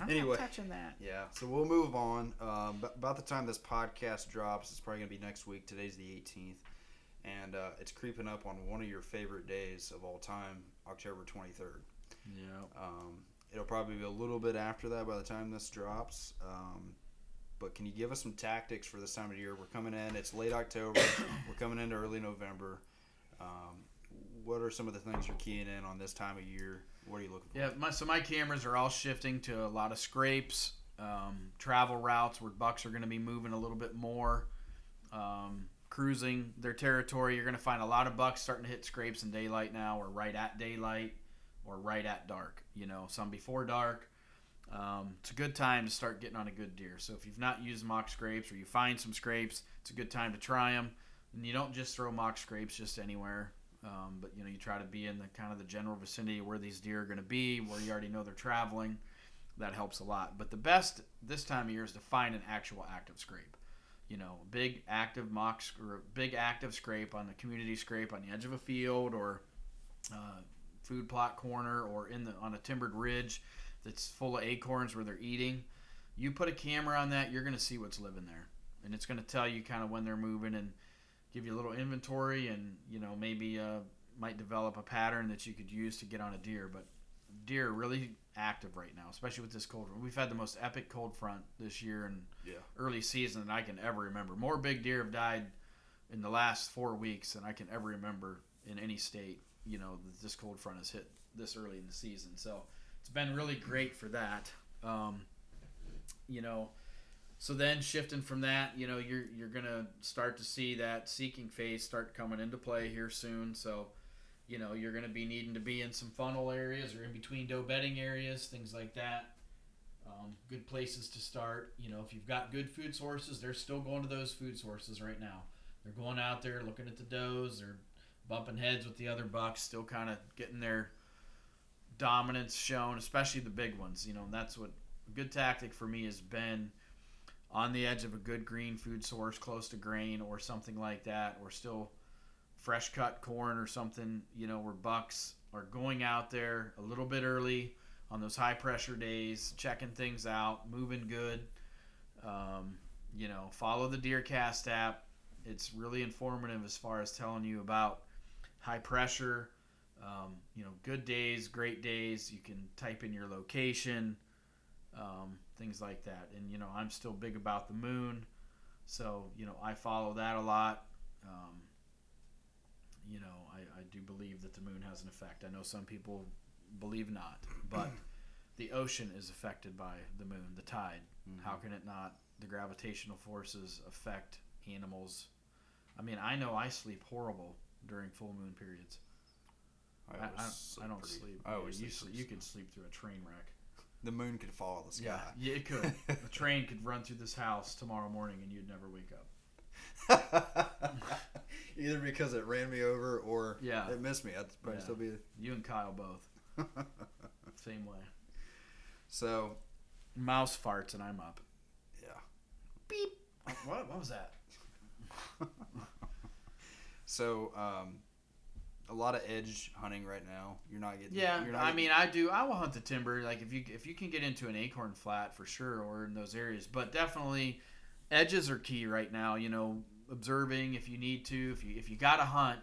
I'm Anyway. not touching that. yeah, so we'll move on. Um, but about the time this podcast drops, it's probably gonna be next week. Today's the 18th, and uh, it's creeping up on one of your favorite days of all time, October 23rd. Yeah. Um, it'll probably be a little bit after that by the time this drops. Um, but can you give us some tactics for this time of year? We're coming in. It's late October. <coughs> We're coming into early November. Um, what are some of the things you're keying in on this time of year What are you looking for? Yeah, my, so my cameras are all shifting to a lot of scrapes, um, travel routes where bucks are going to be moving a little bit more, um, cruising their territory. You're going to find a lot of bucks starting to hit scrapes in daylight now, or right at daylight, or right at dark. You know, some before dark. Um, it's a good time to start getting on a good deer. So if you've not used mock scrapes or you find some scrapes, it's a good time to try them. And you don't just throw mock scrapes just anywhere. Um, but you know, you try to be in the kind of the general vicinity where these deer are going to be, where you already know they're traveling. That helps a lot. But the best this time of year is to find an actual active scrape. You know, big active mock or big active scrape on the community scrape on the edge of a field or uh, food plot corner or in the on a timbered ridge that's full of acorns where they're eating. You put a camera on that, you're going to see what's living there, and it's going to tell you kind of when they're moving and give you a little inventory, and you know maybe uh, might develop a pattern that you could use to get on a deer. But deer are really active right now, especially with this cold. Front. We've had the most epic cold front this year and Yeah. early season than I can ever remember. More big deer have died in the last four weeks than I can ever remember in any state. You know, that this cold front has hit this early in the season, so it's been really great for that. Um, you know, so then shifting from that, you know, you're you're gonna start to see that seeking phase start coming into play here soon. So, you know, you're gonna be needing to be in some funnel areas or in between doe bedding areas, things like that. Um, good places to start. You know, if you've got good food sources, they're still going to those food sources right now. They're going out there looking at the does. They're bumping heads with the other bucks, still kind of getting their dominance shown, especially the big ones. You know, that's what a good tactic for me has been on the edge of a good green food source close to grain or something like that, or still fresh cut corn or something, you know, where bucks are going out there a little bit early on those high pressure days, checking things out, moving good. Um, you know, follow the DeerCast app. It's really informative as far as telling you about high pressure, um, you know, good days, great days. You can type in your location, um, things like that. And, you know, I'm still big about the moon. So, you know, I follow that a lot. Um, you know, I, I do believe that the moon has an effect. I know some people believe not, but <clears throat> the ocean is affected by the moon, the tide. How can it not? The gravitational forces affect animals. I mean, I know I sleep horrible during full moon periods. I, always I, I don't sleep. I always you, sleep sleep, you could sleep through a train wreck. The moon could follow the sky. Yeah, it could. a train could run through this house tomorrow morning and you'd never wake up. <laughs> Either because it ran me over or Yeah. it missed me. I'd probably Yeah. still be. You and Kyle both. <laughs> Same way. so Mouse farts and I'm up. yeah. Beep. What? What was that? <laughs> So um, a lot of edge hunting right now. You're not getting. Yeah, You're not I getting- mean, I do. I will hunt the timber. Like if you if you can get into an acorn flat for sure, or in those areas. But definitely, edges are key right now. You know, observing if you need to. If you if you got to hunt,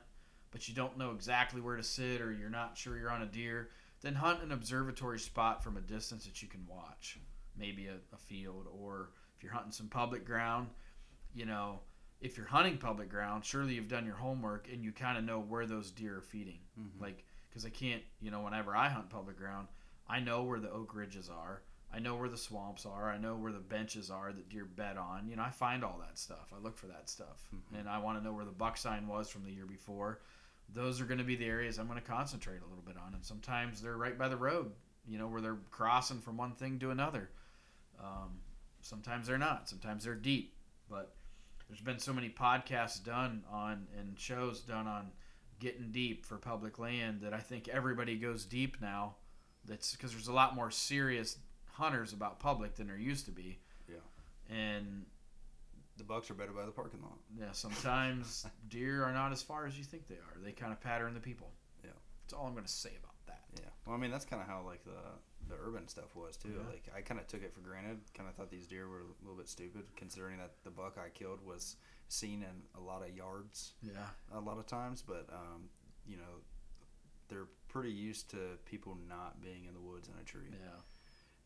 but you don't know exactly where to sit, or you're not sure you're on a deer, then hunt an observatory spot from a distance that you can watch. Maybe a, a field, or if you're hunting some public ground, you know. If you're hunting public ground, surely you've done your homework and you kind of know where those deer are feeding. Mhm. Like, because I can't, you know, whenever I hunt public ground, I know where the oak ridges are. I know where the swamps are. I know where the benches are that deer bed on. You know, I find all that stuff. I look for that stuff. Mhm. And I want to know where the buck sign was from the year before. Those are going to be the areas I'm going to concentrate a little bit on. And sometimes they're right by the road, you know, where they're crossing from one thing to another. Um, sometimes they're not. Sometimes they're deep. But there's been so many podcasts done on and shows done on getting deep for public land that I think everybody goes deep now. That's because there's a lot more serious hunters about public than there used to be. Yeah. And The bucks are better by the parking lot. yeah, sometimes <laughs> deer are not as far as you think they are. They kind of pattern the people. Yeah. That's all I'm going to say about that. Yeah. Well, I mean, that's kind of how like the the urban stuff was too. Yeah. Like I kind of took it for granted. Kind of thought these deer were a little bit stupid, considering that the buck I killed was seen in a lot of yards Yeah. a lot of times. But um, you know, they're pretty used to people not being in the woods in a tree, Yeah.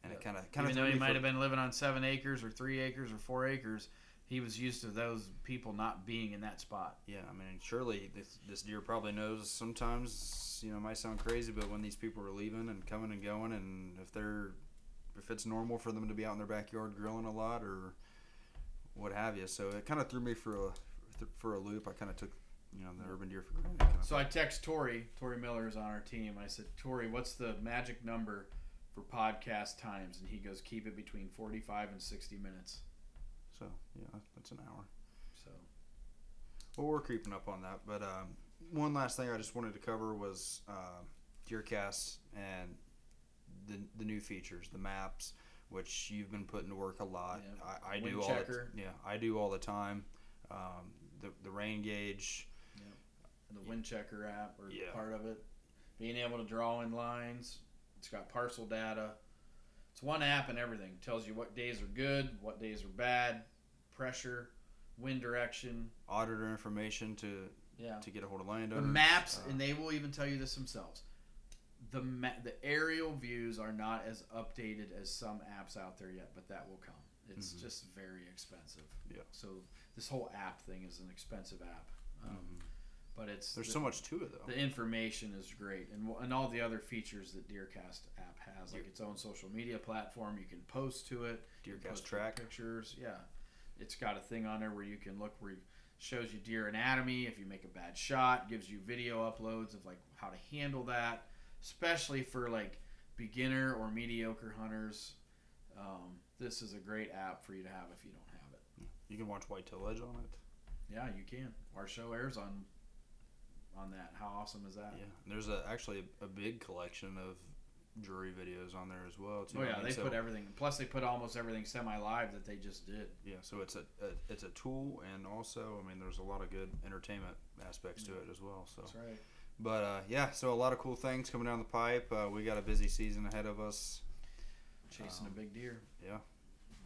and it kind of kind Even of though he might have been living on seven acres or three acres or four acres, he was used to those people not being in that spot. Yeah, I mean, surely this, this deer probably knows sometimes, you know, it might sound crazy, but when these people are leaving and coming and going, and if they're, if it's normal for them to be out in their backyard grilling a lot or what have you. So it kind of threw me for a, for a loop. I kind of took, you know, the urban deer for granted. Kind of So I text Tori. Tori Miller is on our team. I said, Tori, what's the magic number for podcast times? And he goes, keep it between 45 and 60 minutes. So, yeah, that's an hour. So Well, we're creeping up on that. But um, one last thing I just wanted to cover was uh, DeerCast and the the new features, the maps, which you've been putting to work a lot. Yeah. I, I do all the, yeah I do all the time. Um, the the rain gauge. the wind checker app or Yeah. part of it, being able to draw in lines. It's got parcel data. It's one app and everything. tells you what days are good, what days are bad, pressure, wind direction. auditor information to Yeah. to get a hold of The maps, uh, and they will even tell you this themselves. The ma- the aerial views are not as updated as some apps out there yet, but that will come. It's Mhm. just very expensive. Yeah. So this whole app thing is an expensive app, um, mhm. But it's There's the- so much to it though. The information is great, and and all the other features that Deercast app has, like Deer- its own social media platform. You can post to it. DeerCast track. pictures. Yeah, it's got a thing on there where you can look where it shows you deer anatomy. If you make a bad shot, gives you video uploads of like how to handle that, especially for like beginner or mediocre hunters. Um, this is a great app for you to have if you don't have it. You can watch Whitetail Edge on it. Yeah, you can. Our show airs on on that. How awesome is that? Yeah, and there's a actually a, a big collection of Drury videos on there as well too. Oh I yeah, mean, they so- put everything. Plus, they put almost everything semi-live that they just did. Yeah, so it's a, a it's a tool, and also, I mean, there's a lot of good entertainment aspects to it as well. So, That's right. but uh, yeah, so a lot of cool things coming down the pipe. Uh, we got a busy season ahead of us. Chasing Um, a big deer. yeah.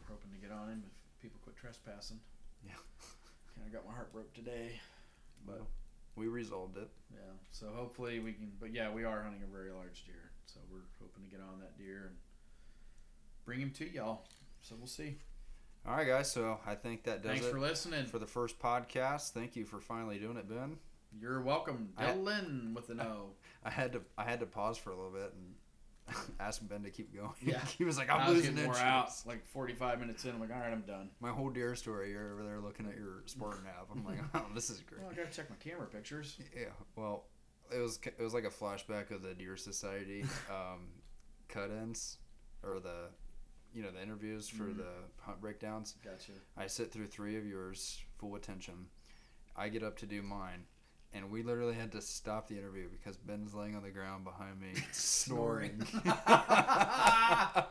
We're hoping to get on him if people quit trespassing. Yeah. <laughs> Kind of got my heart broke today, but we resolved it. yeah. So hopefully we can. But yeah, we are hunting a very large deer. So we're hoping to get on that deer and bring him to y'all. So we'll see. All right, guys. So I think that does Thanks it for listening. for the first podcast. Thank you for finally doing it, Ben. You're welcome, I- Dylon with an O. <laughs> I had to I had to pause for a little bit and <laughs> ask Ben to keep going. Yeah. <laughs> he was like, I I'm was losing getting interest. Like 45 minutes in, I'm like, all right, I'm done. My whole deer story. You're over there looking at your Spartan app. I'm like, <laughs> oh, this is great. Well, I gotta check my camera pictures. Yeah, well, it was it was like a flashback of the Deer Society um, cut-ins or the you know the interviews for Mhm. the hunt breakdowns. Gotcha. I sit through three of yours, full attention. I get up to do mine, and we literally had to stop the interview because Ben's laying on the ground behind me <laughs> snoring. <laughs> uh,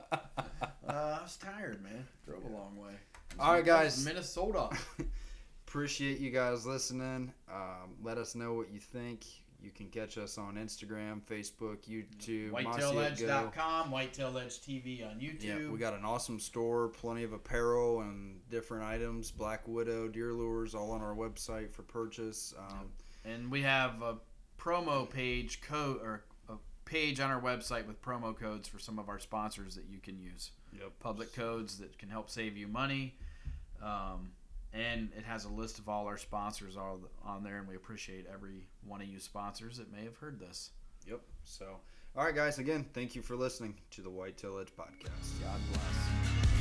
I was tired, man. Drove a long way. All right, guys. Minnesota. <laughs> Appreciate you guys listening. Um, let us know what you think. You can catch us on Instagram, Facebook, YouTube, Mossy Oak Go. WhitetailEdge.com, Whitetail Edge TV on YouTube. Yeah, we got an awesome store, plenty of apparel and different items, Black Widow, deer lures, all on our website for purchase. Um, and we have a promo page code or a page on our website with promo codes for some of our sponsors that you can use. Yep. Public codes that can help save you money. Um, and it has a list of all our sponsors all on there, and we appreciate every one of you sponsors that may have heard this. Yep. So, all right, guys. Again, thank you for listening to the Whitetail Edge podcast. God bless.